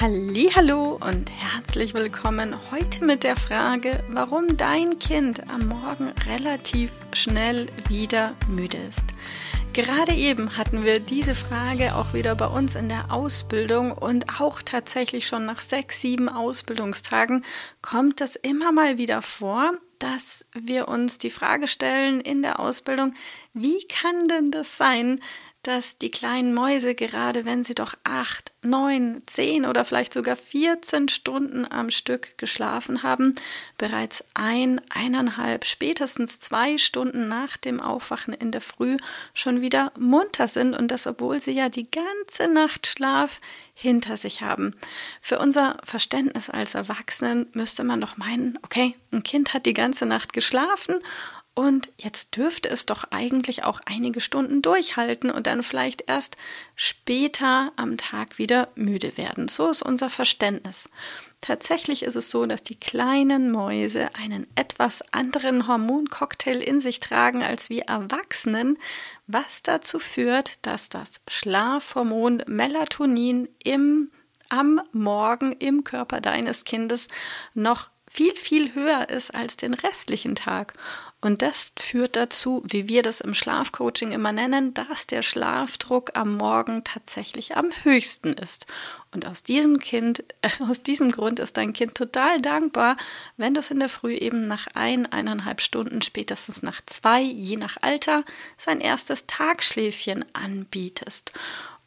Hallo und herzlich willkommen heute mit der Frage, warum dein Kind am Morgen relativ schnell wieder müde ist. Gerade eben hatten wir diese Frage auch wieder bei uns in der Ausbildung und auch tatsächlich schon nach sechs, sieben Ausbildungstagen kommt es immer mal wieder vor, dass wir uns die Frage stellen in der Ausbildung, wie kann denn das sein, dass die kleinen Mäuse, gerade wenn sie doch acht, neun, zehn oder vielleicht sogar 14 Stunden am Stück geschlafen haben, bereits ein, eineinhalb, spätestens zwei Stunden nach dem Aufwachen in der Früh schon wieder munter sind und das, obwohl sie ja die ganze Nacht Schlaf hinter sich haben. Für unser Verständnis als Erwachsenen müsste man doch meinen, okay, ein Kind hat die ganze Nacht geschlafen und jetzt dürfte es doch eigentlich auch einige Stunden durchhalten und dann vielleicht erst später am Tag wieder müde werden. So ist unser Verständnis. Tatsächlich ist es so, dass die kleinen Mäuse einen etwas anderen Hormoncocktail in sich tragen als wir Erwachsenen, was dazu führt, dass das Schlafhormon Melatonin im am Morgen im Körper deines Kindes noch viel, viel höher ist als den restlichen Tag. Und das führt dazu, wie wir das im Schlafcoaching immer nennen, dass der Schlafdruck am Morgen tatsächlich am höchsten ist. Und aus diesem Kind, äh, aus diesem Grund ist dein Kind total dankbar, wenn du es in der Früh eben nach ein, eineinhalb Stunden, spätestens nach zwei, je nach Alter, sein erstes Tagschläfchen anbietest.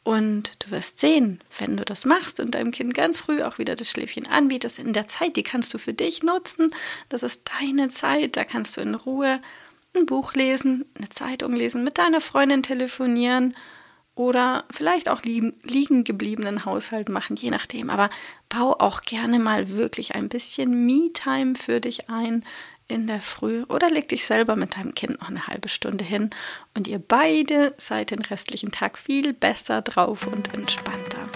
Und du wirst sehen, wenn du das machst und deinem Kind ganz früh auch wieder das Schläfchen anbietest, in der Zeit, die kannst du für dich nutzen. Das ist deine Zeit, da kannst du in Ruhe ein Buch lesen, eine Zeitung lesen, mit deiner Freundin telefonieren oder vielleicht auch liegen, liegen gebliebenen Haushalt machen, je nachdem. Aber bau auch gerne mal wirklich ein bisschen Me-Time für dich ein, in der Früh oder leg dich selber mit deinem Kind noch eine halbe Stunde hin und ihr beide seid den restlichen Tag viel besser drauf und entspannter.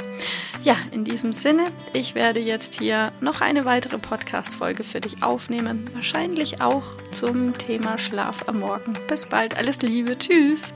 Ja, in diesem Sinne, ich werde jetzt hier noch eine weitere Podcast-Folge für dich aufnehmen. Wahrscheinlich auch zum Thema Schlaf am Morgen. Bis bald, alles Liebe, tschüss!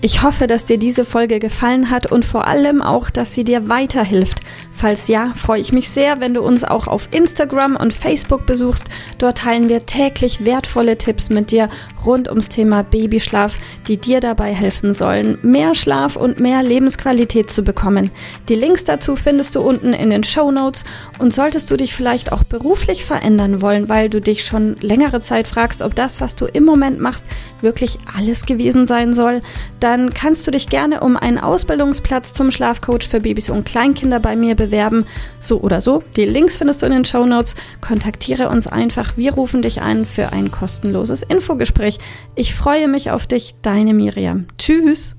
Ich hoffe, dass dir diese Folge gefallen hat und vor allem auch, dass sie dir weiterhilft. Falls ja, freue ich mich sehr, wenn du uns auch auf Instagram und Facebook besuchst. Dort teilen wir täglich wertvolle Tipps mit dir rund ums Thema Babyschlaf, die dir dabei helfen sollen, mehr Schlaf und mehr Lebensqualität zu bekommen. Die Links dazu findest du unten in den Show Notes. Und solltest du dich vielleicht auch beruflich verändern wollen, weil du dich schon längere Zeit fragst, ob das, was du im Moment machst, wirklich alles gewesen sein soll, dann kannst du dich gerne um einen Ausbildungsplatz zum Schlafcoach für Babys und Kleinkinder bei mir bewerben. So oder so. Die Links findest du in den Show Notes. Kontaktiere uns einfach. Wir rufen dich ein für ein kostenloses Infogespräch. Ich freue mich auf dich, deine Miriam. Tschüss.